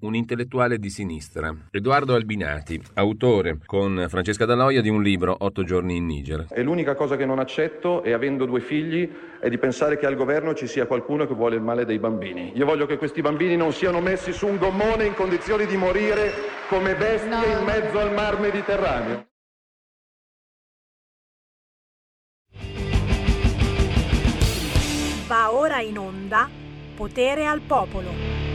Un intellettuale di sinistra, Edoardo Albinati, autore con Francesca Daloia di un libro Otto giorni in Niger. E l'unica cosa che non accetto, e avendo due figli, è di pensare che al governo ci sia qualcuno che vuole il male dei bambini. Io voglio che questi bambini non siano messi su un gommone in condizioni di morire come bestie No. in mezzo al mar Mediterraneo. Va ora in onda Potere al Popolo.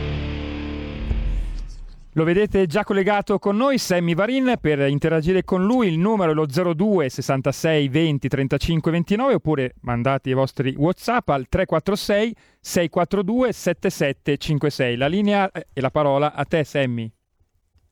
Lo vedete già collegato con noi Sammy Varin per interagire con lui il numero è lo 02 66 20 35 29 oppure mandate i vostri Whatsapp al 346 642 7756. La linea eh, e la parola a te Sammy.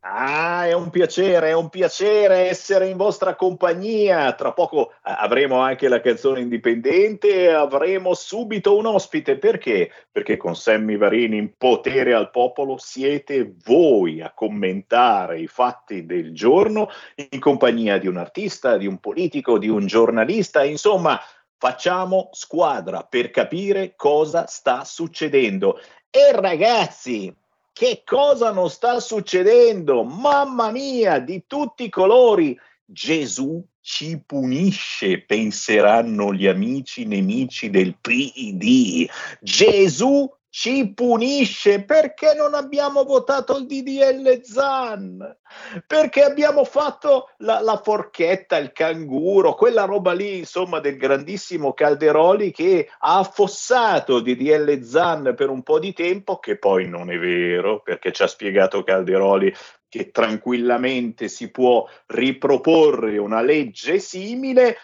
Ah, è un piacere, è un piacere essere in vostra compagnia. Tra poco eh, avremo anche la canzone indipendente e avremo subito un ospite. Perché? Perché con Sammy Varini in potere al popolo siete voi a commentare i fatti del giorno in compagnia di un artista, di un politico, di un giornalista, insomma, facciamo squadra per capire cosa sta succedendo. E ragazzi, che cosa non sta succedendo? Mamma mia, di tutti i colori. Gesù ci punisce, penseranno gli amici nemici del PD. Gesù ci punisce perché non abbiamo votato il DDL Zan, perché abbiamo fatto la, la forchetta, il canguro, quella roba lì, insomma, del grandissimo Calderoli che ha affossato il DDL Zan per un po' di tempo, che poi non è vero, perché ci ha spiegato Calderoli che tranquillamente si può riproporre una legge simile,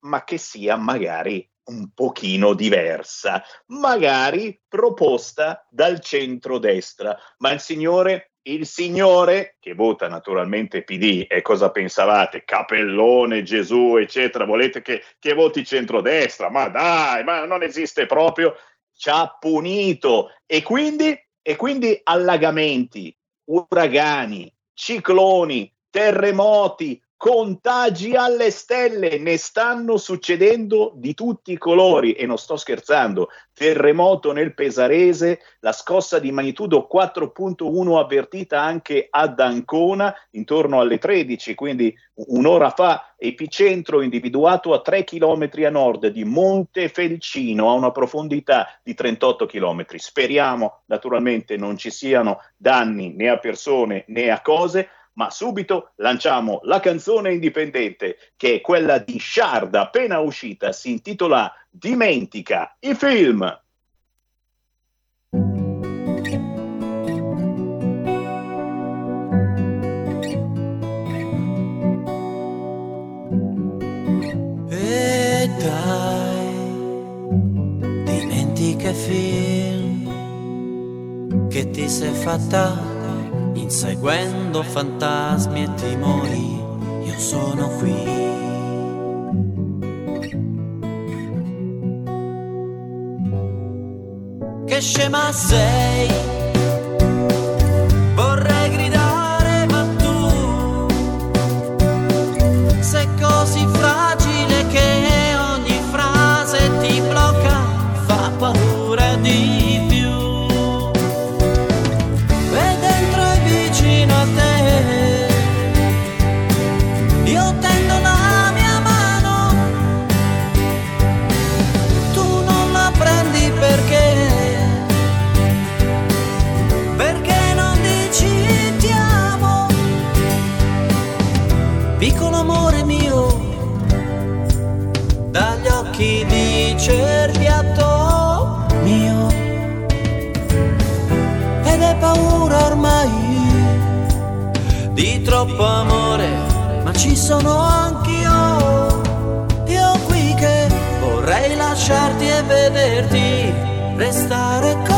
ma che sia magari un pochino diversa, magari proposta dal centrodestra. Ma il signore, il signore che vota naturalmente PD, e cosa pensavate? Capellone, Gesù, eccetera, volete che, che voti centrodestra? Ma dai, ma non esiste proprio, ci ha punito e quindi, e quindi allagamenti, uragani, cicloni, terremoti, contagi alle stelle, ne stanno succedendo di tutti i colori e non sto scherzando. Terremoto nel Pesarese, la scossa di magnitudo 4.1 avvertita anche ad Ancona intorno alle 13, quindi un'ora fa, epicentro individuato a 3 km a nord di Montefelcino, a una profondità di 38 km. Speriamo naturalmente non ci siano danni né a persone né a cose, ma subito lanciamo la canzone indipendente che è quella di Sciarda appena uscita, si intitola Dimentica i film. Dimentica i film che ti sei fatta inseguendo fantasmi e timori, io sono qui. Che scema sei? sono anch'io, io qui che vorrei lasciarti e vederti restare qui.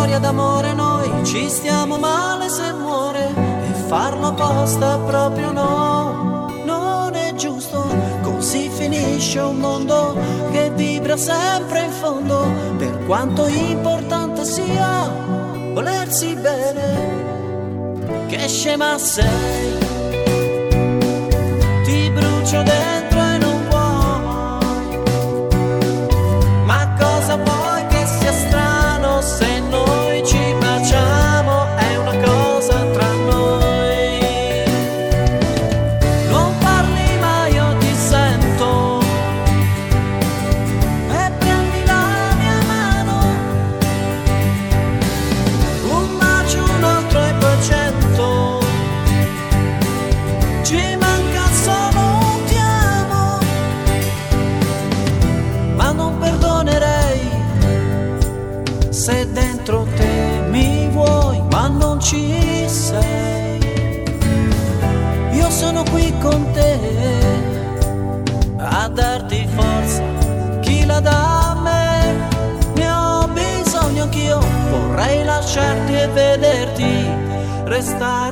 storia d'amore noi ci stiamo male se muore e farlo apposta proprio no, non è giusto, così finisce un mondo che vibra sempre in fondo, per quanto importante sia volersi bene, che scema sei, ti brucio dentro. está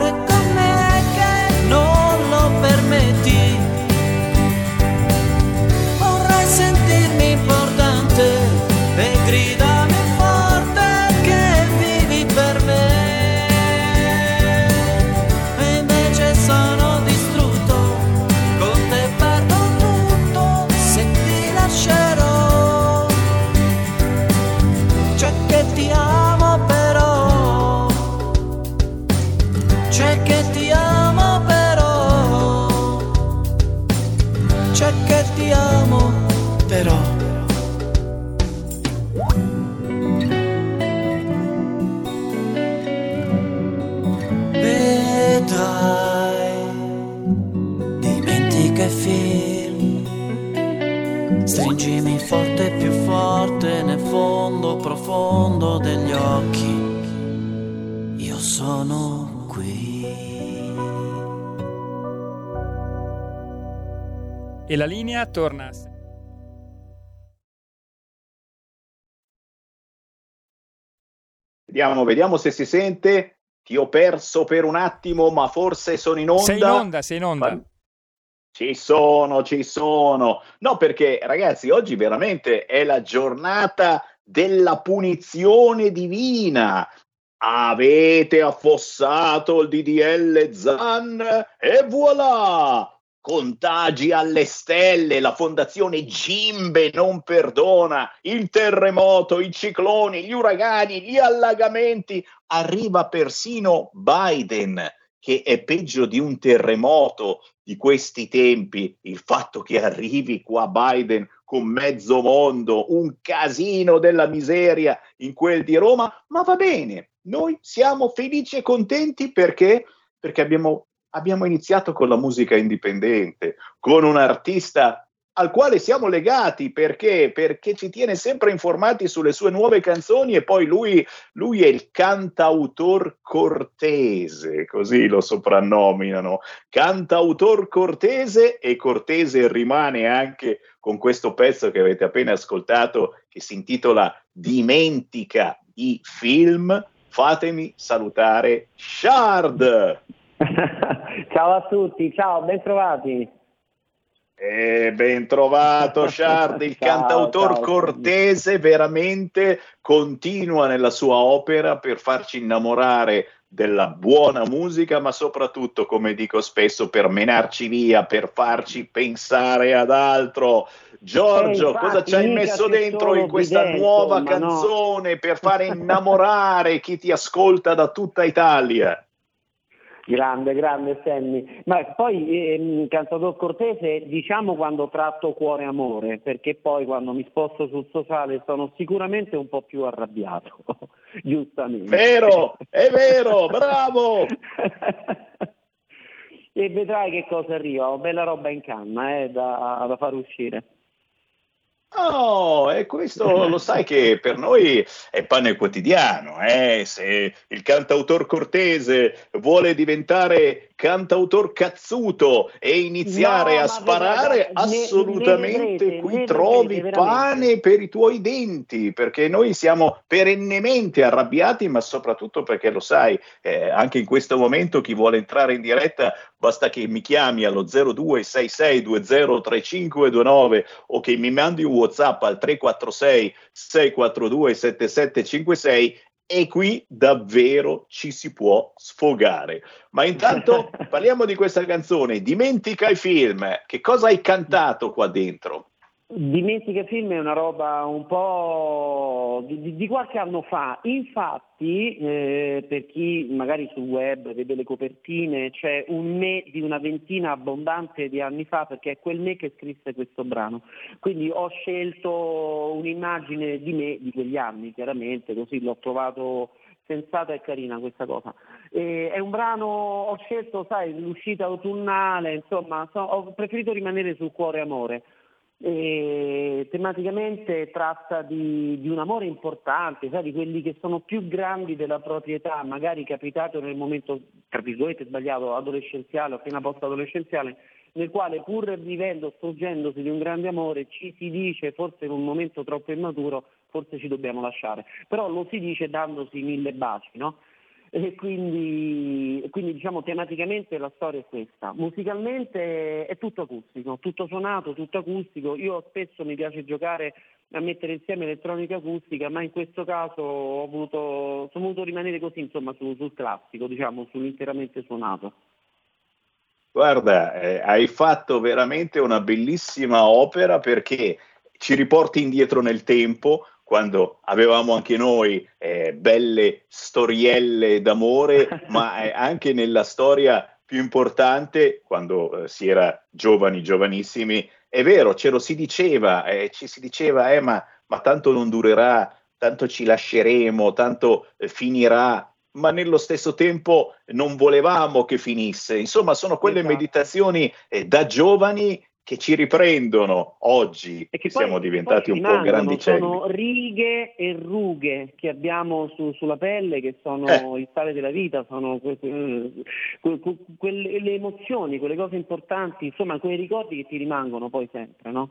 la linea torna a... Vediamo, vediamo se si sente. Ti ho perso per un attimo, ma forse sono in onda. Sei in onda, sei in onda. Ma... Ci sono, ci sono. No, perché ragazzi, oggi veramente è la giornata della punizione divina. Avete affossato il DDL Zan e voilà! Contagi alle stelle, la fondazione Gimbe non perdona, il terremoto, i cicloni, gli uragani, gli allagamenti, arriva persino Biden che è peggio di un terremoto di questi tempi, il fatto che arrivi qua Biden con mezzo mondo, un casino della miseria in quel di Roma, ma va bene, noi siamo felici e contenti perché, perché abbiamo abbiamo iniziato con la musica indipendente, con un artista al quale siamo legati perché? Perché ci tiene sempre informati sulle sue nuove canzoni e poi lui, lui è il cantautor cortese, così lo soprannominano, cantautor cortese e cortese rimane anche con questo pezzo che avete appena ascoltato che si intitola Dimentica i film. Fatemi salutare Shard. ciao a tutti, ciao, ben trovati. Eh, ben trovato Shard, il ciao, cantautor ciao, cortese veramente continua nella sua opera per farci innamorare della buona musica, ma soprattutto, come dico spesso, per menarci via, per farci pensare ad altro. Giorgio, eh, cosa ci hai messo dentro in questa dentro, nuova canzone no. per fare innamorare chi ti ascolta da tutta Italia? Grande, grande Sammy. Ma poi ehm, Cantador Cortese diciamo quando tratto cuore amore, perché poi quando mi sposto sul sociale sono sicuramente un po' più arrabbiato, giustamente. Vero, è vero, bravo! e vedrai che cosa arriva, ho bella roba in canna eh, da, da far uscire. Oh, e questo lo sai che per noi è pane quotidiano. Eh? Se il cantautor cortese vuole diventare cantautor cazzuto e iniziare no, a sparare, vedrete, assolutamente ne, ne qui trovi vedrete, pane per i tuoi denti, perché noi siamo perennemente arrabbiati, ma soprattutto perché lo sai, eh, anche in questo momento chi vuole entrare in diretta basta che mi chiami allo 0266203529 o che mi mandi un WhatsApp al 346 642 7756 e qui davvero ci si può sfogare. Ma intanto parliamo di questa canzone, Dimentica i film, che cosa hai cantato qua dentro? Dimentica film è una roba un po' di, di qualche anno fa, infatti eh, per chi magari sul web vede le copertine c'è un me di una ventina abbondante di anni fa perché è quel me che scrisse questo brano, quindi ho scelto un'immagine di me di quegli anni chiaramente, così l'ho trovato sensata e carina questa cosa. E è un brano, ho scelto sai l'uscita autunnale, insomma so, ho preferito rimanere sul cuore amore e tematicamente tratta di, di, un amore importante, sai, di quelli che sono più grandi della proprietà, magari capitato nel momento, tra virgolette sbagliato, adolescenziale appena post-adolescenziale, nel quale pur vivendo, struggendosi di un grande amore, ci si dice, forse in un momento troppo immaturo, forse ci dobbiamo lasciare. Però lo si dice dandosi mille baci, no? E quindi, quindi, diciamo tematicamente la storia è questa. Musicalmente è tutto acustico, tutto suonato, tutto acustico. Io spesso mi piace giocare a mettere insieme elettronica acustica, ma in questo caso ho voluto, sono voluto rimanere così, insomma, sul, sul classico, diciamo, sull'interamente suonato. Guarda, eh, hai fatto veramente una bellissima opera perché ci riporti indietro nel tempo, quando avevamo anche noi eh, belle storielle d'amore, ma eh, anche nella storia più importante, quando eh, si era giovani, giovanissimi, è vero, ce lo si diceva, eh, ci si diceva, eh, ma, ma, tanto non durerà, tanto ci lasceremo, tanto finirà, ma nello stesso tempo non volevamo che finisse. Insomma, sono quelle esatto. meditazioni da giovani che ci riprendono oggi e che siamo diventati un po' grandicelli. Sono righe e rughe che abbiamo su, sulla pelle, che sono eh. il sale della vita, sono que, que, que, quelle le emozioni, quelle cose importanti, insomma quei ricordi che ti rimangono poi sempre, no?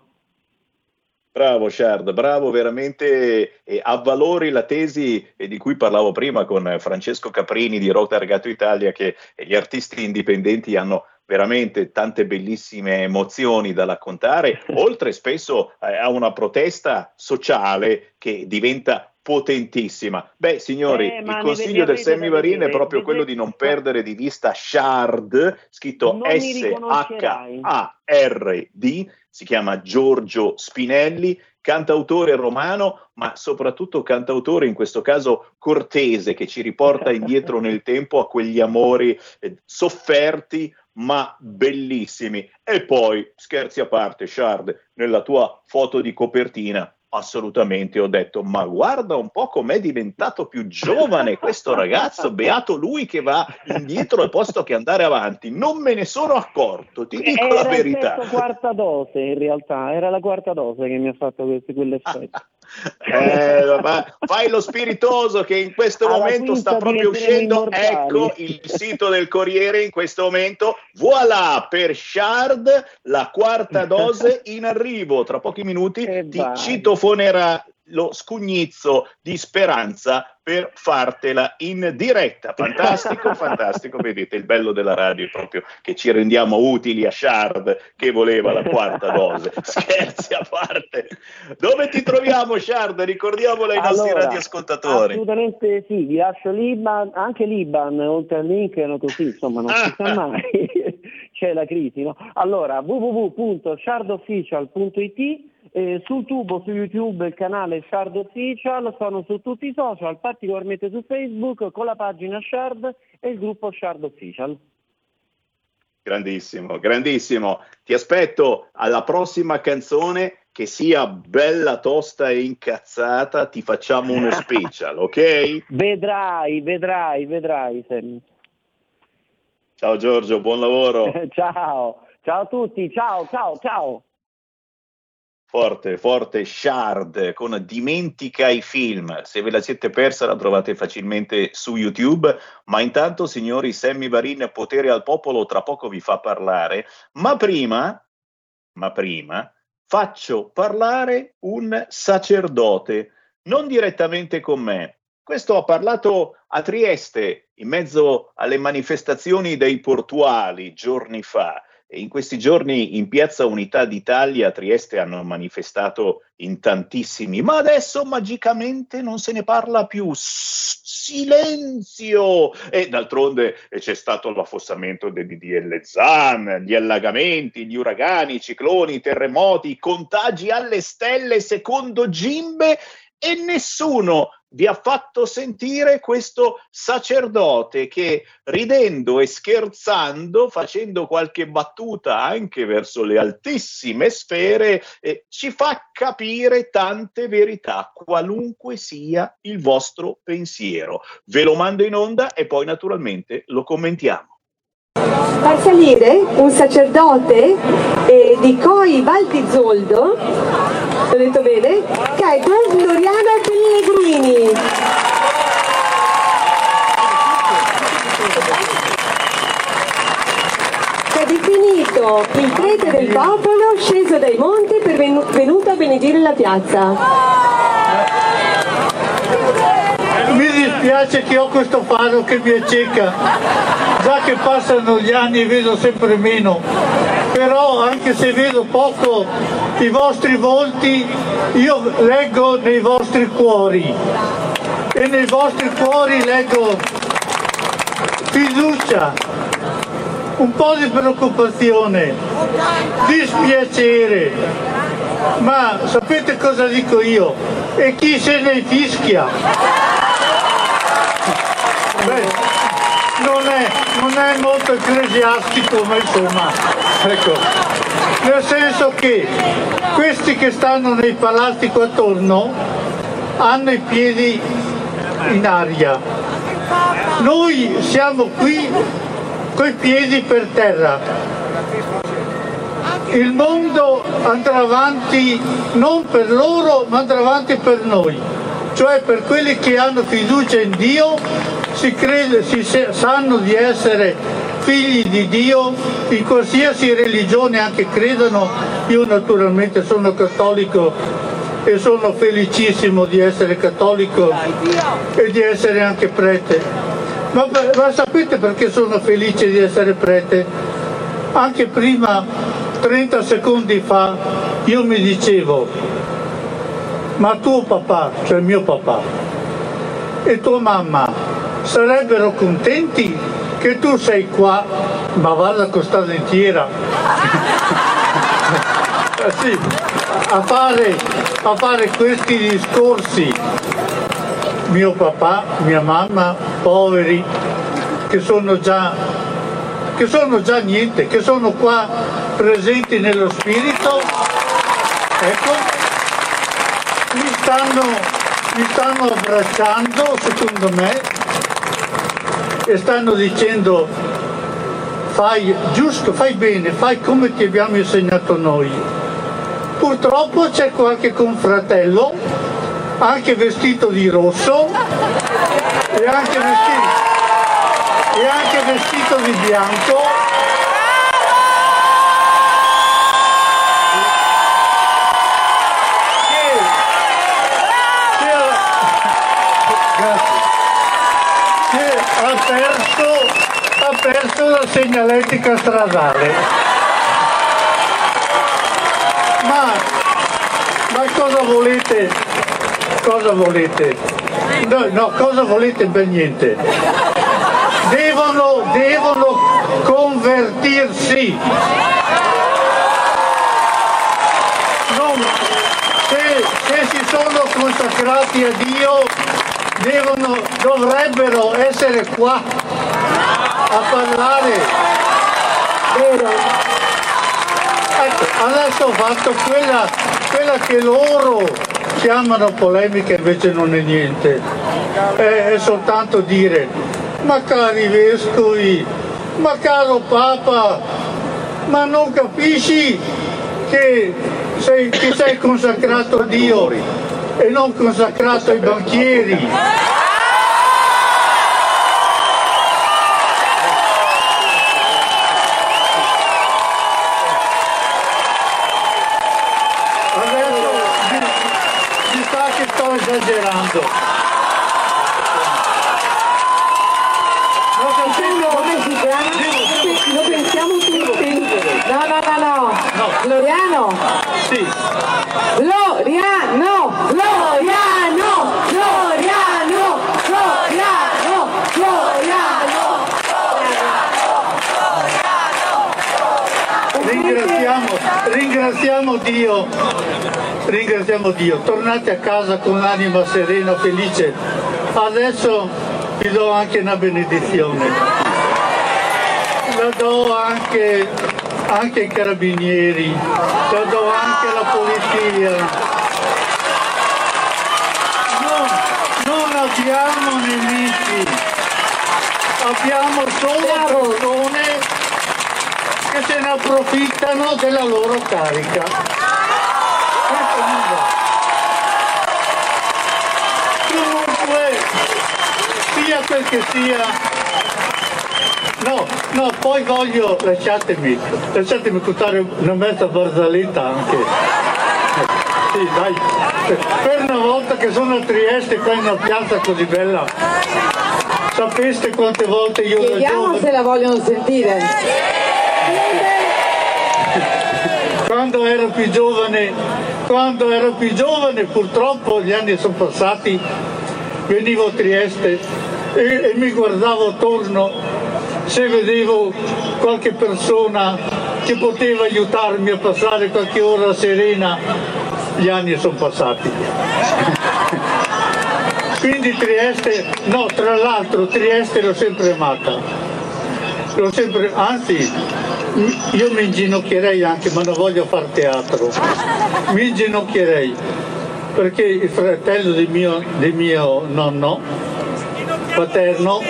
Bravo Shard, bravo veramente, eh, avvalori la tesi eh, di cui parlavo prima con Francesco Caprini di Rock Targato Italia che gli artisti indipendenti hanno veramente tante bellissime emozioni da raccontare, oltre spesso eh, a una protesta sociale che diventa potentissima. Beh, signori, Eh, il consiglio del Semivarin è proprio quello di non perdere di vista Shard, scritto. S-H-A-R-D, si chiama Giorgio Spinelli, cantautore romano, ma soprattutto cantautore in questo caso cortese che ci riporta indietro nel tempo a quegli amori eh, sofferti ma bellissimi. E poi, scherzi a parte, Shard, nella tua foto di copertina, assolutamente ho detto, ma guarda un po' com'è diventato più giovane questo ragazzo, beato lui che va indietro al posto che andare avanti. Non me ne sono accorto, ti dico la Era il verità. terzo quarta dose in realtà, era la quarta dose che mi ha fatto questo, quell'effetto. Eh, fai lo spiritoso che in questo Alla momento sta proprio uscendo. Ecco il sito del Corriere in questo momento. Voilà per Shard la quarta dose in arrivo. Tra pochi minuti Che ti vai. Citofonerà lo scugnizzo di speranza per fartela in diretta. Fantastico, fantastico. Vedete il bello della radio è proprio che ci rendiamo utili a Shard che voleva la quarta dose. Scherzi a parte. Dove ti troviamo, Shard? Ricordiamolo ai nostri Allora, radioascoltatori. Assolutamente sì, vi lascio l'Iban, anche l'Iban, oltre al link, così insomma non si sa mai, c'è la crisi. No? Allora, www.shardofficial.it, eh, sul tubo, su YouTube il canale Shard Official, sono su tutti i social, particolarmente su Facebook, con la pagina Shard e il gruppo Shard Official. Grandissimo, grandissimo. Ti aspetto alla prossima canzone che sia bella tosta e incazzata, ti facciamo uno special, ok? Vedrai, vedrai, vedrai. Sam. Ciao Giorgio, buon lavoro. ciao, ciao a tutti, ciao, ciao, ciao. Forte, forte Shard con Dimentica i film. Se ve la siete persa la trovate facilmente su YouTube. Ma intanto, signori, Sammy Varin, potere al popolo, tra poco vi fa parlare. Ma prima, ma prima, faccio parlare un sacerdote, non direttamente con me. Questo ha parlato a Trieste in mezzo alle manifestazioni dei portuali giorni fa. In questi giorni in Piazza Unità d'Italia a Trieste hanno manifestato in tantissimi, ma adesso magicamente non se ne parla più. Silenzio! E d'altronde eh, c'è stato l'affossamento del DDL ZAN, gli allagamenti, gli uragani, i cicloni, i terremoti, i contagi alle stelle secondo Gimbe e nessuno vi ha fatto sentire questo sacerdote che ridendo e scherzando, facendo qualche battuta anche verso le altissime sfere, eh, ci fa capire tante verità, qualunque sia il vostro pensiero. Ve lo mando in onda e poi naturalmente lo commentiamo. Far salire un sacerdote eh, di Coi Val di Zoldo, ho detto bene, che è Pellegrini. Che è definito il prete del popolo sceso dai monti per venu- venuto a benedire la piazza. Mi dispiace che ho questo faro che mi acceca, già che passano gli anni e vedo sempre meno, però anche se vedo poco i vostri volti, io leggo nei vostri cuori e nei vostri cuori leggo fiducia, un po' di preoccupazione, dispiacere, ma sapete cosa dico io? E chi se ne fischia? Beh, non è, non è molto ecclesiastico, ma insomma, ecco, nel senso che questi che stanno nei palazzi qua attorno hanno i piedi in aria. Noi siamo qui coi piedi per terra. Il mondo andrà avanti non per loro, ma andrà avanti per noi. Cioè per quelli che hanno fiducia in Dio, si, crede, si sanno di essere figli di Dio in qualsiasi religione anche credano. Io naturalmente sono cattolico e sono felicissimo di essere cattolico e di essere anche prete. Ma, ma sapete perché sono felice di essere prete? Anche prima, 30 secondi fa, io mi dicevo, ma tuo papà, cioè mio papà, e tua mamma sarebbero contenti che tu sei qua, ma vada con sta dentiera, eh sì, a, fare, a fare questi discorsi. Mio papà, mia mamma, poveri, che sono già, che sono già niente, che sono qua presenti nello spirito, ecco, mi stanno, mi stanno abbracciando, secondo me, e stanno dicendo fai giusto, fai bene, fai come ti abbiamo insegnato noi. Purtroppo c'è qualche confratello, anche vestito di rosso e anche vestito, e anche vestito di bianco. che ha perso, ha perso la segnaletica stradale. Ma, ma cosa volete? Cosa volete? No, no, cosa volete per niente? Devono, devono convertirsi. Non, se, se si sono consacrati a Dio devono, dovrebbero essere qua a parlare. Vero? Ecco, adesso ho fatto quella, quella che loro chiamano polemica invece non è niente. È, è soltanto dire, ma cari vescovi, ma caro Papa, ma non capisci che sei, che sei consacrato a Dio e non consacrato ai banchieri. Esagerando. come si chiama? Sì, Lo pensiamo tutti. No, no, no, no. Gloriano. Sì. Gloriano. Gloriano. Gloriano. Gloriano. Gloriano. Ringraziamo, ringraziamo Dio, ringraziamo Dio. Tornate a casa con l'anima serena, felice. Adesso vi do anche una benedizione. La do anche, anche ai carabinieri, la do anche alla polizia. Non, non abbiamo nemici, abbiamo solo persone che se ne approfittano della loro carica. Questo non va. Comunque, sia quel che sia, no, no, poi voglio, lasciatemi, lasciatemi contare una mezza barzelletta anche. Sì, dai, per una volta che sono a Trieste, qua in una piazza così bella, sapeste quante volte io da Chiediamo giovane- se la vogliono sentire. Quando ero più giovane, quando ero più giovane, purtroppo gli anni sono passati, venivo a Trieste e, e mi guardavo attorno se vedevo qualche persona che poteva aiutarmi a passare qualche ora serena, gli anni sono passati. Quindi Trieste, no, tra l'altro Trieste l'ho sempre amata. L'ho sempre, anzi, io mi inginocchierei anche, ma non voglio fare teatro. Mi inginocchierei perché il fratello di mio, di mio nonno paterno,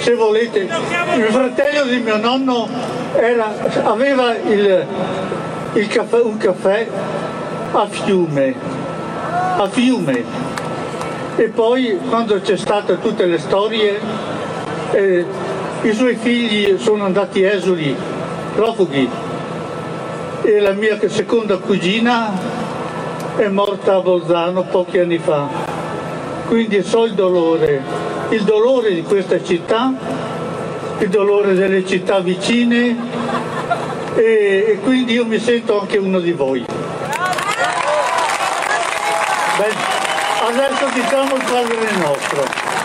se volete, il fratello di mio nonno era- aveva il, il caffè- un caffè a fiume, a fiume. E poi quando c'è state tutte le storie, eh, i suoi figli sono andati esuli, profughi, e la mia seconda cugina è morta a Bolzano pochi anni fa. Quindi so il dolore, il dolore di questa città, il dolore delle città vicine e, e quindi io mi sento anche uno di voi. Beh, adesso diciamo il Padre nostro.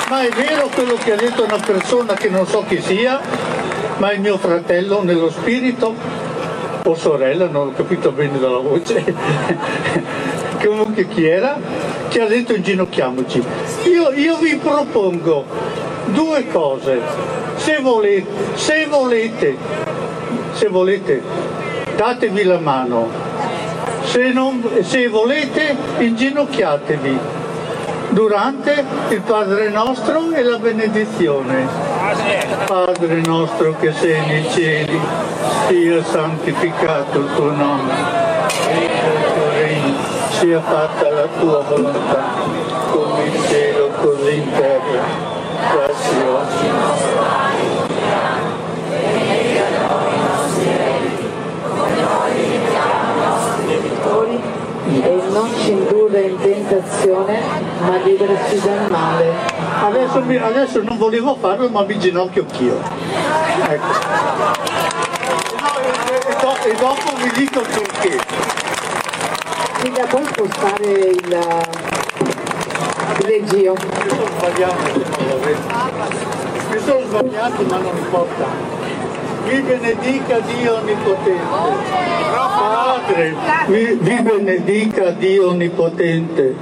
Ma è vero quello che ha detto una persona che non so chi sia, ma è mio fratello nello spirito o sorella, non ho capito bene dalla voce, comunque chi era, che ha detto inginocchiamoci. Io, io vi propongo due cose, se volete, se volete, se volete, datevi la mano, se, non, se volete inginocchiatevi durante il Padre nostro e la benedizione. Padre nostro che sei nei cieli, sia santificato il tuo nome, venga il tuo regno, sia fatta la tua volontà, come in cielo così in terra. Dacci oggi e non ci indurre in tentazione, ma liberaci dal male. Adesso, mi- adesso non volevo farlo, ma mi ginocchio anch'io. Ecco. E, e do- e dopo vi dico perché. Silvia, puoi spostare il, il leggio? Mi sono sbagliato, mi ma non importa. Vi benedica Dio Onnipotente. Padre, vi, vi benedica Dio Onnipotente.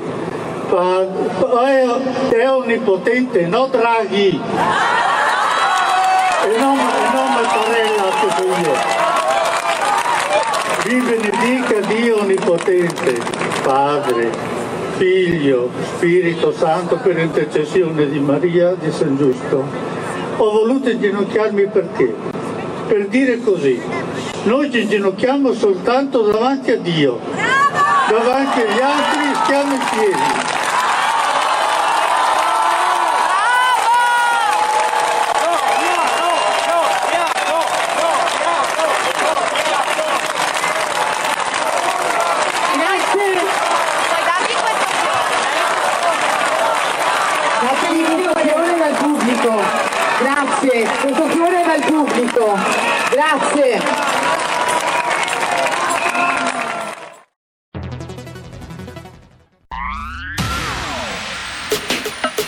Padre, è, onnipotente, no Draghi. E non, non Mattarella che io. Vi benedica Dio Onnipotente, Padre, Figlio, Spirito Santo per intercessione di Maria di San Giusto. Ho voluto inginocchiarmi perché? Per dire così, noi ci inginocchiamo soltanto davanti a Dio, davanti agli altri stiamo in piedi.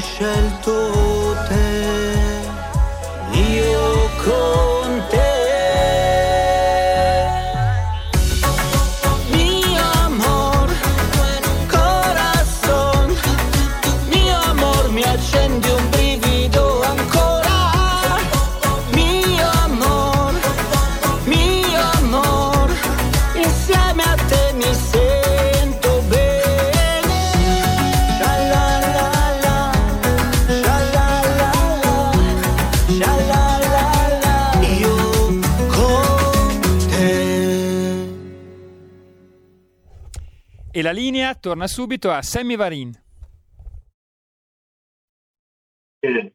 Scelto te, la linea torna subito a Sammy Varin. È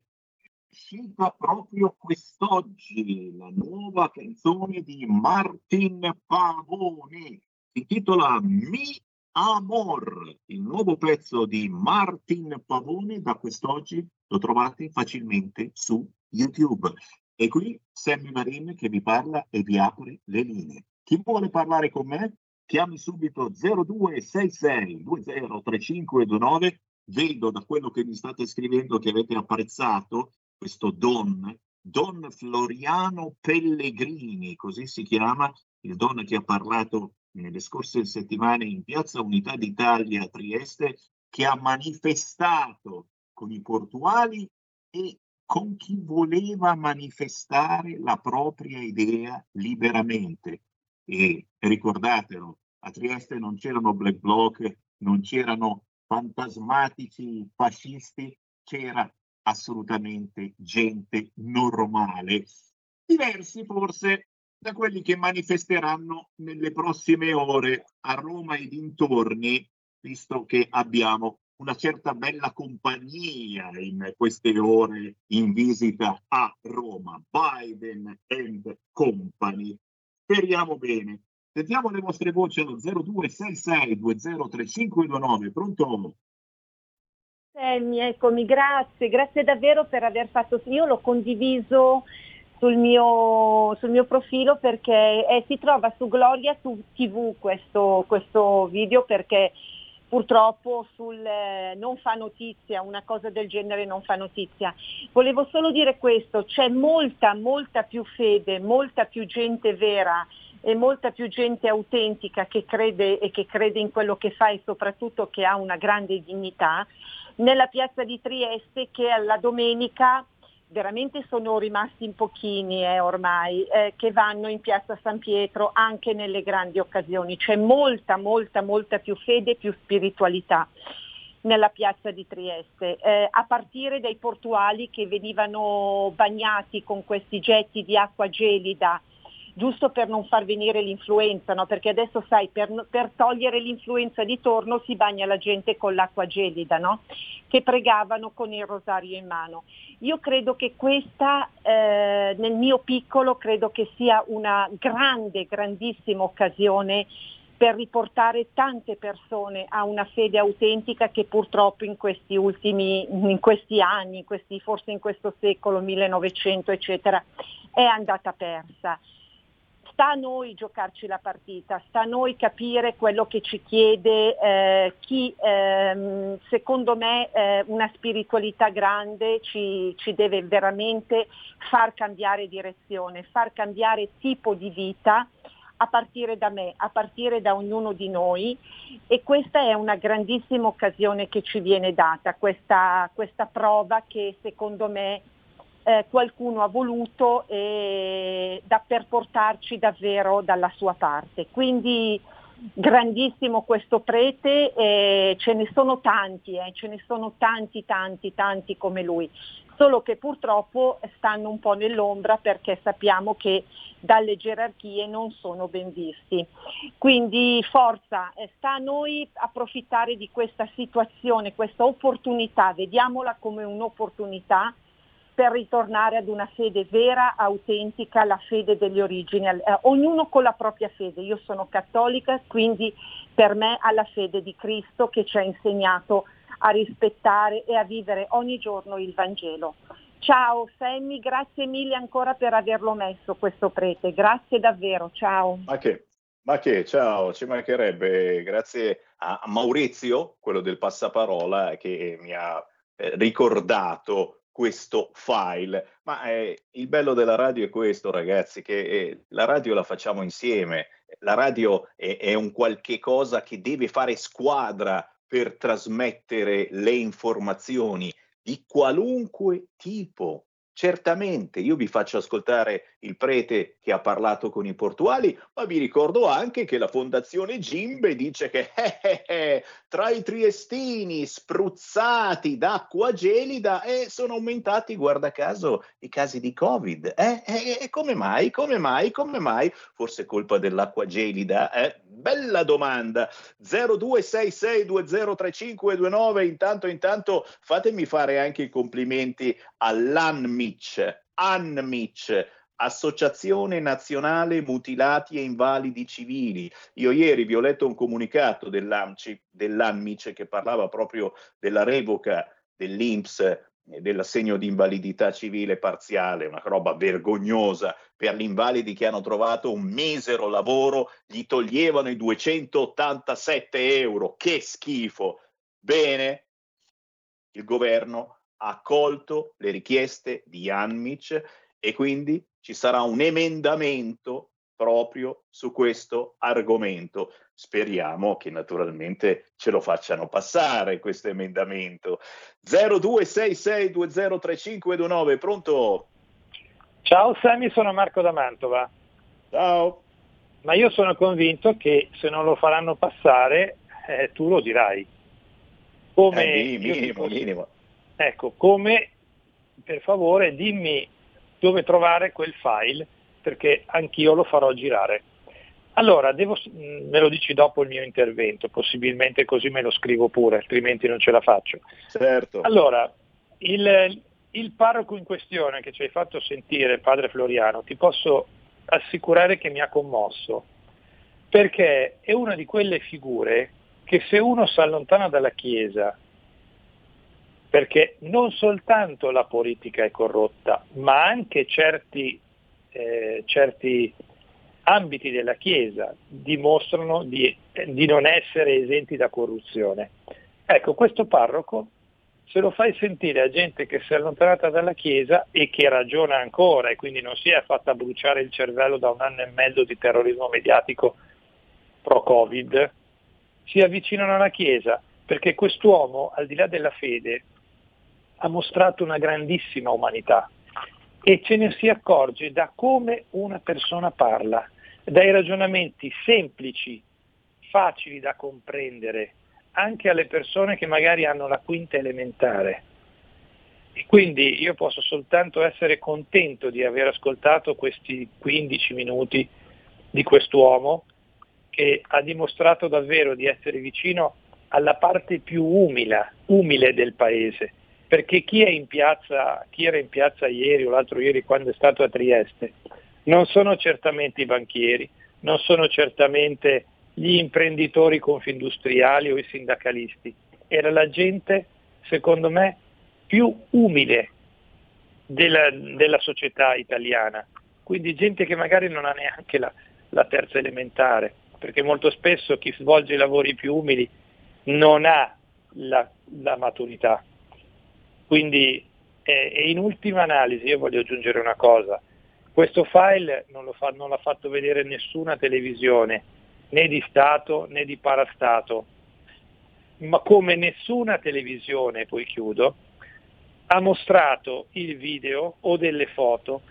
uscita proprio quest'oggi la nuova canzone di Martin Pavone. Si intitola Mi Amor, il nuovo pezzo di Martin Pavone da quest'oggi lo trovate facilmente su YouTube. E qui Sammy Marin che vi parla e vi apre le linee. Chi vuole parlare con me? Chiami subito 0266 203529 vedo da quello che mi state scrivendo che avete apprezzato questo Don, Don Floriano Pellegrini, così si chiama, il Don che ha parlato nelle scorse settimane in Piazza Unità d'Italia a Trieste, che ha manifestato con i portuali e con chi voleva manifestare la propria idea liberamente. E ricordatelo, a Trieste non c'erano black bloc, non c'erano fantasmatici fascisti, c'era assolutamente gente normale, diversi forse da quelli che manifesteranno nelle prossime ore a Roma e dintorni, visto che abbiamo una certa bella compagnia in queste ore in visita a Roma, Biden and Company. Speriamo bene. Sentiamo le vostre voci allo 0266 203529. Pronto? Sammy, eccomi, grazie, grazie davvero per aver fatto, io l'ho condiviso sul mio, sul mio profilo perché eh, si trova su Gloria su TV questo, questo video perché purtroppo sul, eh, non fa notizia, una cosa del genere non fa notizia. Volevo solo dire questo, c'è molta, molta più fede, molta più gente vera e molta più gente autentica che crede e che crede in quello che fa e soprattutto che ha una grande dignità nella piazza di Trieste che alla domenica veramente sono rimasti in pochini eh, ormai eh, che vanno in piazza San Pietro anche nelle grandi occasioni. C'è molta, molta, molta più fede e più spiritualità nella piazza di Trieste, eh, a partire dai portuali che venivano bagnati con questi getti di acqua gelida giusto per non far venire l'influenza, no? perché adesso sai, per, per, togliere l'influenza di torno si bagna la gente con l'acqua gelida, no? che pregavano con il rosario in mano. Io credo che questa, eh, nel mio piccolo, credo che sia una grande, grandissima occasione per riportare tante persone a una fede autentica che purtroppo in questi ultimi, in questi anni, in questi, forse in questo secolo, 1900 eccetera, è andata persa sta a noi giocarci la partita, sta a noi capire quello che ci chiede eh, chi ehm, secondo me eh, una spiritualità grande ci, ci, deve veramente far cambiare direzione, far cambiare tipo di vita a partire da me, a partire da ognuno di noi. E questa è una grandissima occasione che ci viene data, questa, questa prova che secondo me eh, qualcuno ha voluto eh, da, per portarci davvero dalla sua parte. Quindi grandissimo questo prete, eh, ce ne sono tanti, eh, ce ne sono tanti, tanti, tanti come lui, solo che purtroppo stanno un po' nell'ombra perché sappiamo che dalle gerarchie non sono ben visti. Quindi forza, eh, sta a noi approfittare di questa situazione, questa opportunità, vediamola come un'opportunità per ritornare ad una fede vera, autentica, la fede delle origini, eh, ognuno con la propria fede. Io sono cattolica, quindi per me ha la fede di Cristo che ci ha insegnato a rispettare e a vivere ogni giorno il Vangelo. Ciao Sammy, grazie mille ancora per averlo messo questo prete, grazie davvero, ciao. Ma che, Ma che, ciao, ci mancherebbe, grazie a Maurizio, quello del passaparola, che mi ha eh, ricordato questo file. Ma eh, il bello della radio è questo, ragazzi, che eh, la radio la facciamo insieme. La radio è, è un qualche cosa che deve fare squadra per trasmettere le informazioni di qualunque tipo. Certamente io vi faccio ascoltare il prete che ha parlato con i portuali, ma vi ricordo anche che la Fondazione Gimbe dice che eh, eh, eh, tra i triestini spruzzati d'acqua gelida eh, sono aumentati, guarda caso, i casi di Covid. Eh, eh, come mai? Come mai? Come mai? Forse colpa dell'acqua gelida? Bella domanda. 0266203529. Intanto, intanto fatemi fare anche i complimenti all'ANMIC. ANMIC Associazione Nazionale Mutilati e Invalidi Civili. Io ieri vi ho letto un comunicato dell'ANMIC che parlava proprio della revoca dell'INPS dell'assegno di invalidità civile parziale, una roba vergognosa per gli invalidi che hanno trovato un misero lavoro, gli toglievano i 287 euro, che schifo. Bene, il governo accolto le richieste di Anmic e quindi ci sarà un emendamento proprio su questo argomento. Speriamo che naturalmente ce lo facciano passare questo emendamento. 0266203529, pronto? Ciao Sammy, sono Marco da Mantova. Ciao. Ma io sono convinto che se non lo faranno passare, eh, tu lo dirai. Come eh, minimo, minimo. Ecco, come per favore dimmi dove trovare quel file perché anch'io lo farò girare. Allora, devo, mm, me lo dici dopo il mio intervento, possibilmente così me lo scrivo pure, altrimenti non ce la faccio. Certo. Allora, il, il parroco in questione che ci hai fatto sentire, padre Floriano, ti posso assicurare che mi ha commosso, perché è una di quelle figure che se uno si allontana dalla Chiesa perché non soltanto la politica è corrotta, ma anche certi, eh, certi ambiti della Chiesa dimostrano di, di, non essere esenti da corruzione. Ecco, questo parroco, se lo fai sentire a gente che si è allontanata dalla Chiesa e che ragiona ancora e quindi non si è fatta bruciare il cervello da un anno e mezzo di terrorismo mediatico pro-Covid, si avvicinano alla Chiesa perché quest'uomo, al di là della fede, ha mostrato una grandissima umanità e ce ne si accorge da come una persona parla, dai ragionamenti semplici, facili da comprendere, anche alle persone che magari hanno la quinta elementare. E quindi io posso soltanto essere contento di aver ascoltato questi 15 minuti di quest'uomo che ha dimostrato davvero di essere vicino alla parte più umile, umile del paese perché chi, piazza, chi era in piazza ieri o l'altro ieri quando è stato a Trieste non sono certamente i banchieri, non sono certamente gli imprenditori confindustriali o i sindacalisti, era la gente, secondo me, più umile della, della società italiana, quindi gente che magari non ha neanche la, la terza elementare, perché molto spesso chi svolge i lavori più umili non ha la, la maturità. Quindi eh, in ultima analisi io voglio aggiungere una cosa, questo file non, fa, non l'ha fatto vedere nessuna televisione, né di Stato né di parastato, ma come nessuna televisione, poi chiudo, ha mostrato il video o delle foto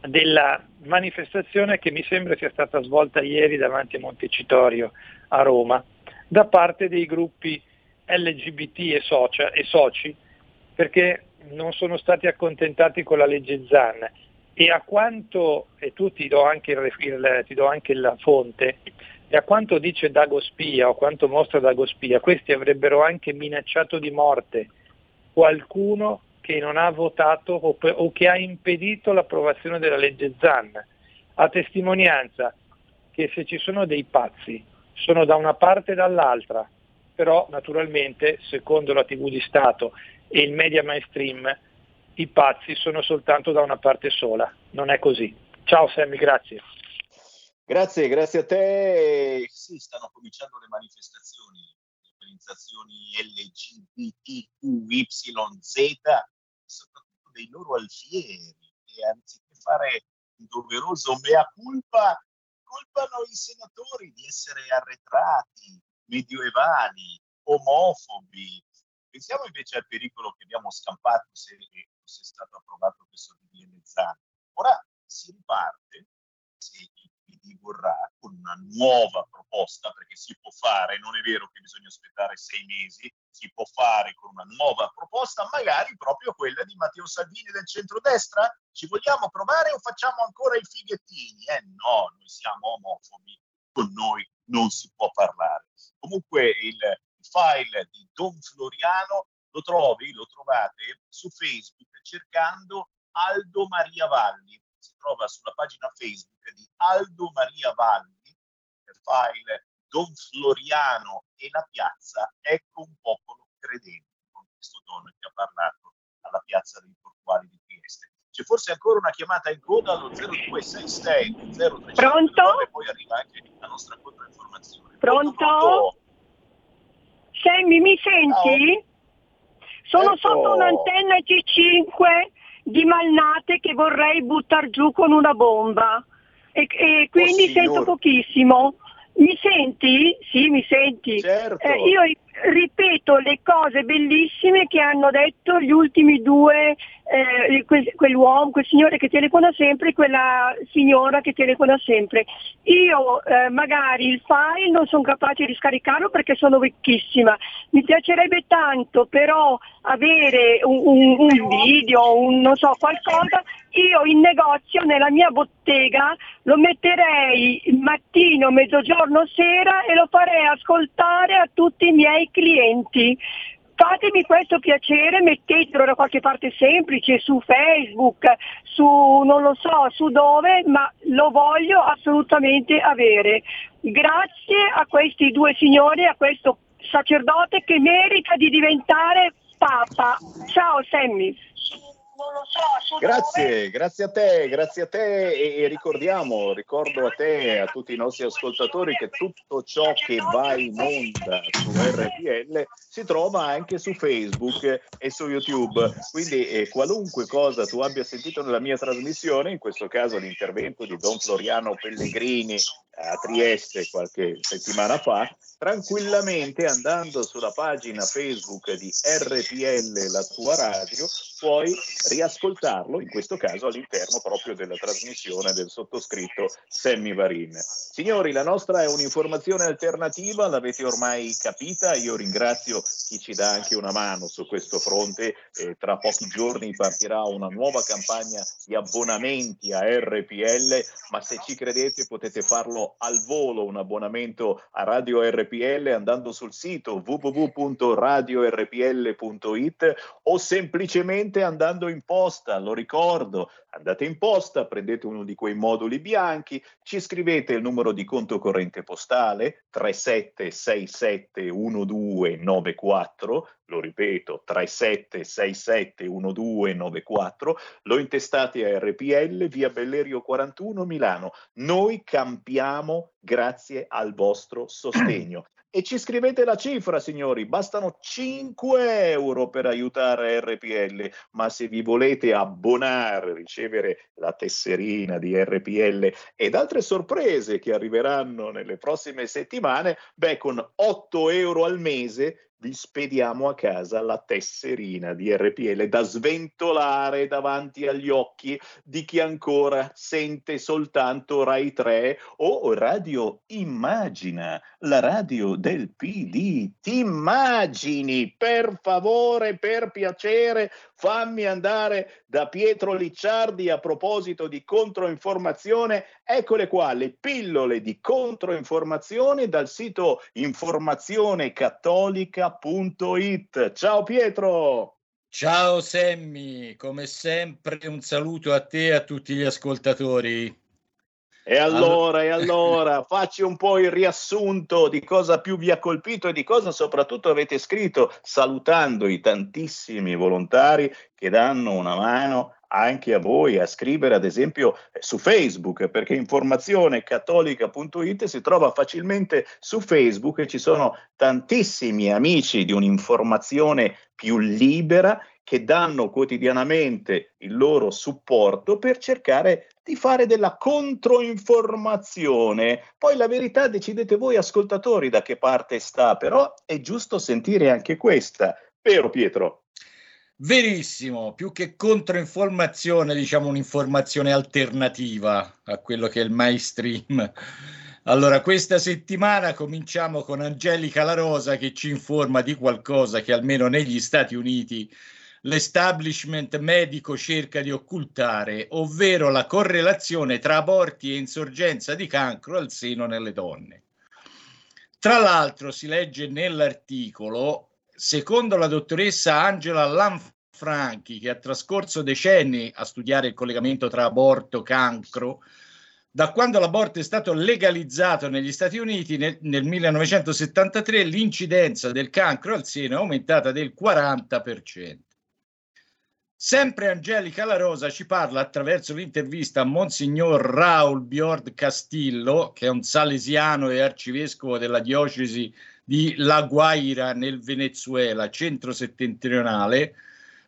della manifestazione che mi sembra sia stata svolta ieri davanti a Montecitorio a Roma da parte dei gruppi LGBT e, socia, e soci perché non sono stati accontentati con la legge Zan. E a quanto, e tu ti do anche, il, il, ti do anche la fonte, e a quanto dice Dago Spia o quanto mostra Dago Spia, questi avrebbero anche minacciato di morte qualcuno che non ha votato o, o che ha impedito l'approvazione della legge Zan, a testimonianza che se ci sono dei pazzi sono da una parte e dall'altra, però naturalmente secondo la TV di Stato e il media mainstream i pazzi sono soltanto da una parte sola. Non è così. Ciao Sammy, grazie. Grazie, grazie a te. Sì, stanno cominciando le manifestazioni, le organizzazioni LGBTQYZ, soprattutto dei loro alfieri, e anziché fare un doveroso mea culpa, colpano i senatori di essere arretrati, medioevali, omofobi. Pensiamo invece al pericolo che abbiamo scampato se fosse stato approvato questo DDL Zan. Ora si riparte, se il PD vorrà, con una nuova proposta, perché si può fare, non è vero che bisogna aspettare sei mesi, si può fare con una nuova proposta, magari proprio quella di Matteo Salvini del centrodestra? Ci vogliamo provare o facciamo ancora i fighettini? Eh no, noi siamo omofobi, con noi non si può parlare. Comunque il file di Don Floriano lo trovi, lo trovate su Facebook cercando Aldo Maria Valli. Si trova sulla pagina Facebook di Aldo Maria Valli, il file Don Floriano e la piazza, ecco un popolo credente, con questo dono che ha parlato alla piazza dei portuali di Trieste. C'è forse ancora una chiamata in coda allo 0266 03 Pronto? e poi arriva anche la nostra controinformazione. Pronto? Pronto? Sammy, mi senti? Sono Certo. sotto un'antenna G5 di Malnate che vorrei buttare giù con una bomba e, e quindi Oh, sento pochissimo. Mi senti? Sì, mi senti. Certo. Eh, io ripeto le cose bellissime che hanno detto gli ultimi due, eh, quel- quell'uomo, quel signore che telefona sempre, quella signora che telefona sempre. Io eh, magari il file non sono capace di scaricarlo perché sono vecchissima. Mi piacerebbe tanto però avere un, un- un video, un, non so, qualcosa. Io in negozio, nella mia bottega, lo metterei mattino, mezzogiorno, sera e lo farei ascoltare a tutti i miei clienti. Fatemi questo piacere, mettetelo da qualche parte semplice, su Facebook, su non lo so, su dove, ma lo voglio assolutamente avere. Grazie a questi due signori, a questo sacerdote che merita di diventare Papa. Ciao Sammy. Grazie, grazie a te, grazie a te e, ricordiamo, ricordo a te e a tutti i nostri ascoltatori che tutto ciò che va in onda su RPL si trova anche su Facebook e su YouTube, quindi eh, qualunque cosa tu abbia sentito nella mia trasmissione, in questo caso l'intervento di Don Floriano Pellegrini a Trieste qualche settimana fa, tranquillamente andando sulla pagina Facebook di RPL La tua radio, puoi riascoltarlo, in questo caso all'interno proprio della trasmissione del sottoscritto Sammy Varin. Signori, la nostra è un'informazione alternativa, l'avete ormai capita, io ringrazio chi ci dà anche una mano su questo fronte, Eh, tra pochi giorni partirà una nuova campagna di abbonamenti a RPL, ma se ci credete potete farlo al volo un abbonamento a Radio RPL andando sul sito www.radiorpl.it o semplicemente andando in posta, lo ricordo, andate in posta, prendete uno di quei moduli bianchi, ci scrivete il numero di conto corrente postale 37671294, lo ripeto 37671294, lo intestate a RPL via Bellerio 41 Milano. Noi campiamo Ramos grazie al vostro sostegno. E ci scrivete la cifra, signori, bastano 5 euro per aiutare RPL, ma se vi volete abbonare, ricevere la tesserina di RPL ed altre sorprese che arriveranno nelle prossime settimane, beh, con 8 euro al mese vi spediamo a casa la tesserina di RPL da sventolare davanti agli occhi di chi ancora sente soltanto Rai 3 o Radio Immagina, la radio del PD. Ti immagini, per favore, per piacere, fammi andare da Pietro Licciardi a proposito di controinformazione. Eccole qua, le pillole di controinformazione dal sito informazionecattolica.it. Ciao Pietro! Ciao Sammy, come sempre un saluto a te e a tutti gli ascoltatori. E allora, e allora, facci un po' il riassunto di cosa più vi ha colpito e di cosa soprattutto avete scritto, salutando i tantissimi volontari che danno una mano anche a voi a scrivere ad esempio su Facebook, perché informazionecattolica.it si trova facilmente su Facebook e ci sono tantissimi amici di un'informazione più libera che danno quotidianamente il loro supporto per cercare di fare della controinformazione. Poi la verità decidete voi ascoltatori da che parte sta, però è giusto sentire anche questa. Vero Pietro? Verissimo, più che controinformazione, diciamo un'informazione alternativa a quello che è il mainstream. Allora, questa settimana cominciamo con Angelica La Rosa che ci informa di qualcosa che almeno negli Stati Uniti l'establishment medico cerca di occultare, ovvero la correlazione tra aborti e insorgenza di cancro al seno nelle donne. Tra l'altro si legge nell'articolo, secondo la dottoressa Angela Lanfranchi, che ha trascorso decenni a studiare il collegamento tra aborto e cancro, da quando l'aborto è stato legalizzato negli Stati Uniti nel, nel 1973, l'incidenza del cancro al seno è aumentata del 40%. Sempre Angelica La Rosa ci parla attraverso l'intervista a Monsignor Raul Biord Castillo, che è un salesiano e arcivescovo della diocesi di La Guaira nel Venezuela, centro-settentrionale,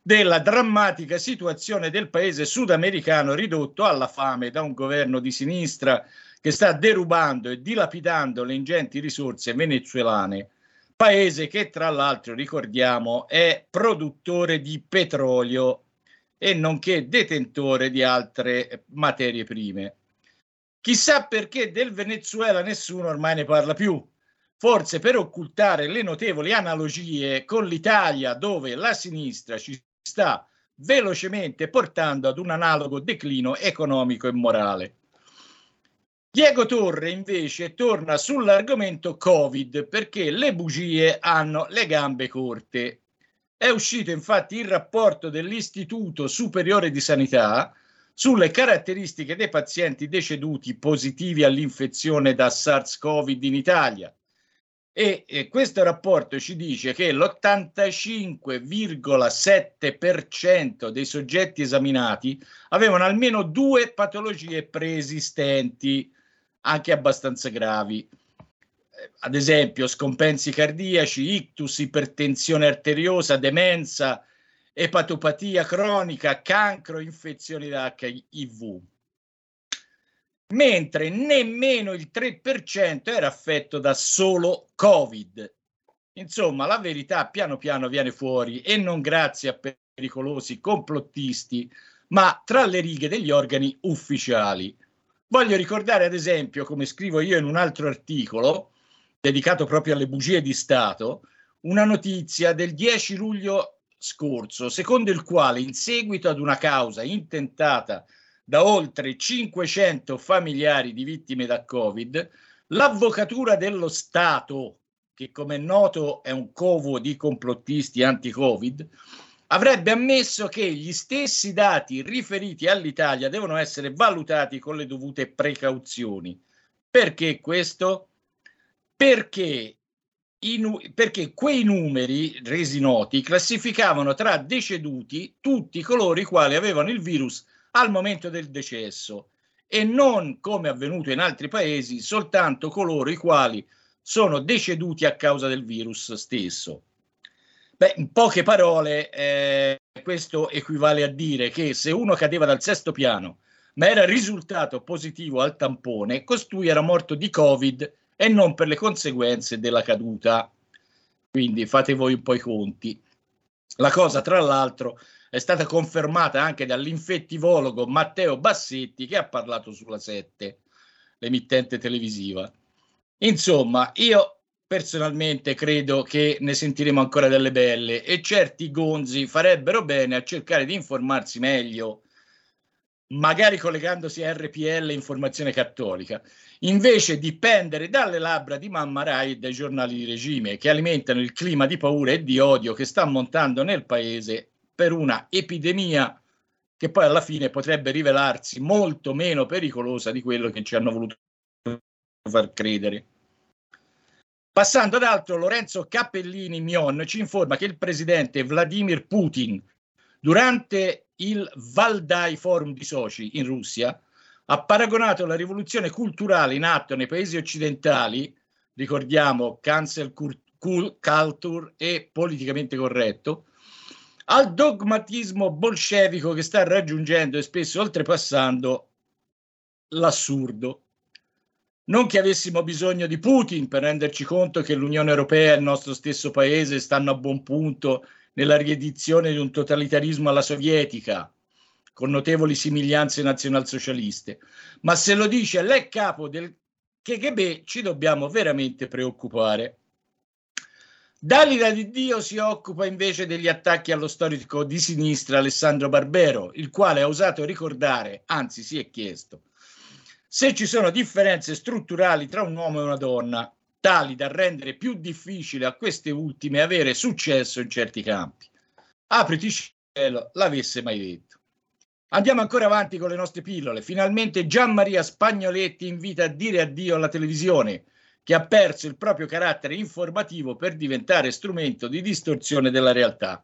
della drammatica situazione del paese sudamericano ridotto alla fame da un governo di sinistra che sta derubando e dilapidando le ingenti risorse venezuelane paese che tra l'altro ricordiamo è produttore di petrolio e nonché detentore di altre materie prime. Chissà perché del Venezuela nessuno ormai ne parla più, forse per occultare le notevoli analogie con l'Italia dove la sinistra ci sta velocemente portando ad un analogo declino economico e morale. Diego Torre invece torna sull'argomento Covid perché le bugie hanno le gambe corte. È uscito infatti il rapporto dell'Istituto Superiore di Sanità sulle caratteristiche dei pazienti deceduti positivi all'infezione da SARS-CoV in Italia. E, e questo rapporto ci dice che l'85,7% dei soggetti esaminati avevano almeno due patologie preesistenti anche abbastanza gravi. Eh, ad esempio, scompensi cardiaci, ictus, ipertensione arteriosa, demenza, epatopatia cronica, cancro, infezioni da HIV. Mentre nemmeno il 3% era affetto da solo Covid. Insomma, la verità piano piano viene fuori e non grazie a pericolosi complottisti, ma tra le righe degli organi ufficiali. Voglio ricordare, ad esempio, come scrivo io in un altro articolo dedicato proprio alle bugie di Stato, una notizia del 10 luglio scorso, secondo il quale, in seguito ad una causa intentata da oltre 500 familiari di vittime da Covid, l'Avvocatura dello Stato, che come è noto è un covo di complottisti anti-Covid, avrebbe ammesso che gli stessi dati riferiti all'Italia devono essere valutati con le dovute precauzioni. Perché questo? Perché, nu- perché quei numeri resi noti classificavano tra deceduti tutti coloro i quali avevano il virus al momento del decesso e non, come avvenuto in altri paesi, soltanto coloro i quali sono deceduti a causa del virus stesso. Beh, in poche parole, eh, questo equivale a dire che se uno cadeva dal sesto piano ma era risultato positivo al tampone, costui era morto di Covid e non per le conseguenze della caduta. Quindi fate voi un po' i conti. La cosa, tra l'altro, è stata confermata anche dall'infettivologo Matteo Bassetti che ha parlato sulla 7, l'emittente televisiva. Insomma, io personalmente credo che ne sentiremo ancora delle belle e certi gonzi farebbero bene a cercare di informarsi meglio, magari collegandosi a RPL Informazione Cattolica, invece di pendere dalle labbra di Mamma Rai e dai giornali di regime che alimentano il clima di paura e di odio che sta montando nel paese per una epidemia che poi alla fine potrebbe rivelarsi molto meno pericolosa di quello che ci hanno voluto far credere. Passando ad altro, Lorenzo Cappellini Mion ci informa che il presidente Vladimir Putin durante il Valdai Forum di Sochi in Russia, ha paragonato la rivoluzione culturale in atto nei paesi occidentali, ricordiamo cancel culture e politicamente corretto, al dogmatismo bolscevico che sta raggiungendo e spesso oltrepassando l'assurdo. Non che avessimo bisogno di Putin per renderci conto che l'Unione Europea e il nostro stesso paese stanno a buon punto nella riedizione di un totalitarismo alla sovietica, con notevoli somiglianze nazionalsocialiste, ma se lo dice l'ex capo del KGB ci dobbiamo veramente preoccupare. Dalila di Dio si occupa invece degli attacchi allo storico di sinistra Alessandro Barbero, il quale ha osato ricordare, anzi si è chiesto, se ci sono differenze strutturali tra un uomo e una donna, tali da rendere più difficile a queste ultime avere successo in certi campi. Apriti cielo, l'avesse mai detto. Andiamo ancora avanti con le nostre pillole. Finalmente Gian Maria Spagnoletti invita a dire addio alla televisione che ha perso il proprio carattere informativo per diventare strumento di distorsione della realtà.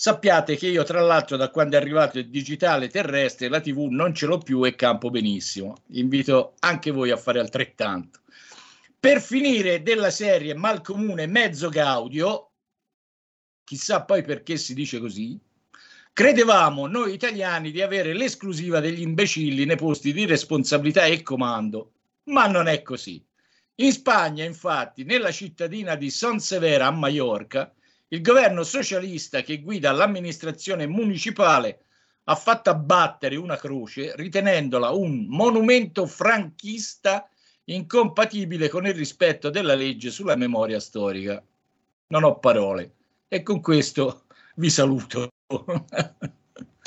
Sappiate che io, tra l'altro, da quando è arrivato il digitale terrestre, la TV non ce l'ho più e campo benissimo. Invito anche voi a fare altrettanto. Per finire della serie Malcomune Mezzo Gaudio, chissà poi perché si dice così, credevamo noi italiani di avere l'esclusiva degli imbecilli nei posti di responsabilità e comando, ma non è così. In Spagna, infatti, nella cittadina di Son Severa a Maiorca, il governo socialista che guida l'amministrazione municipale ha fatto abbattere una croce ritenendola un monumento franchista incompatibile con il rispetto della legge sulla memoria storica. Non ho parole e con questo vi saluto.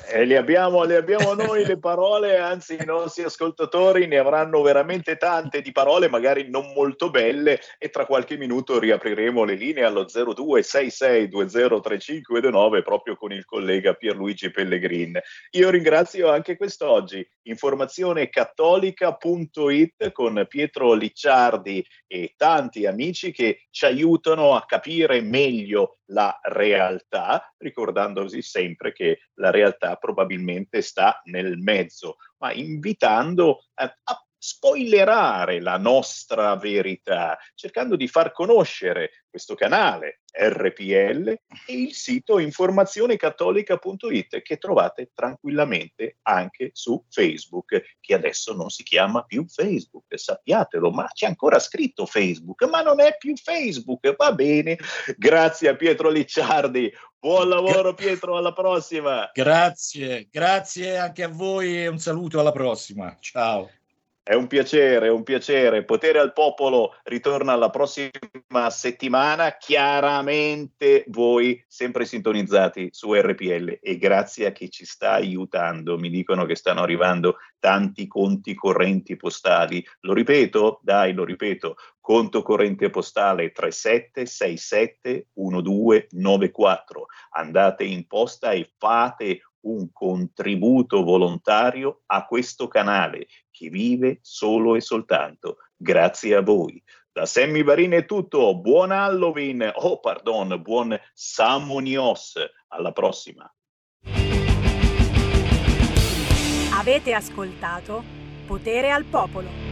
E le abbiamo, le abbiamo noi le parole, anzi i nostri ascoltatori ne avranno veramente tante di parole, magari non molto belle, e tra qualche minuto riapriremo le linee allo 0266203529 proprio con il collega Pierluigi Pellegrin. Io ringrazio anche quest'oggi informazionecattolica.it con Pietro Licciardi e tanti amici che ci aiutano a capire meglio la realtà, ricordandosi sempre che la realtà probabilmente sta nel mezzo, ma invitando a, a spoilerare la nostra verità, cercando di far conoscere questo canale RPL e il sito informazionecattolica.it che trovate tranquillamente anche su Facebook, che adesso non si chiama più Facebook, sappiatelo, ma c'è ancora scritto Facebook, ma non è più Facebook, va bene. Grazie a Pietro Licciardi, buon lavoro Pietro, alla prossima. Grazie, grazie anche a voi e un saluto alla prossima. Ciao. È un piacere, è un piacere. Potere al popolo ritorna la prossima settimana. Chiaramente voi sempre sintonizzati su RPL e grazie a chi ci sta aiutando. Mi dicono che stanno arrivando tanti conti correnti postali. Lo ripeto? Dai, lo ripeto. Conto corrente postale 37671294. Andate in posta e fate un contributo volontario a questo canale che vive solo e soltanto grazie a voi. Da Sammy Varin è tutto, buon Halloween, oh pardon, buon Samonios, alla prossima. Avete ascoltato Potere al Popolo.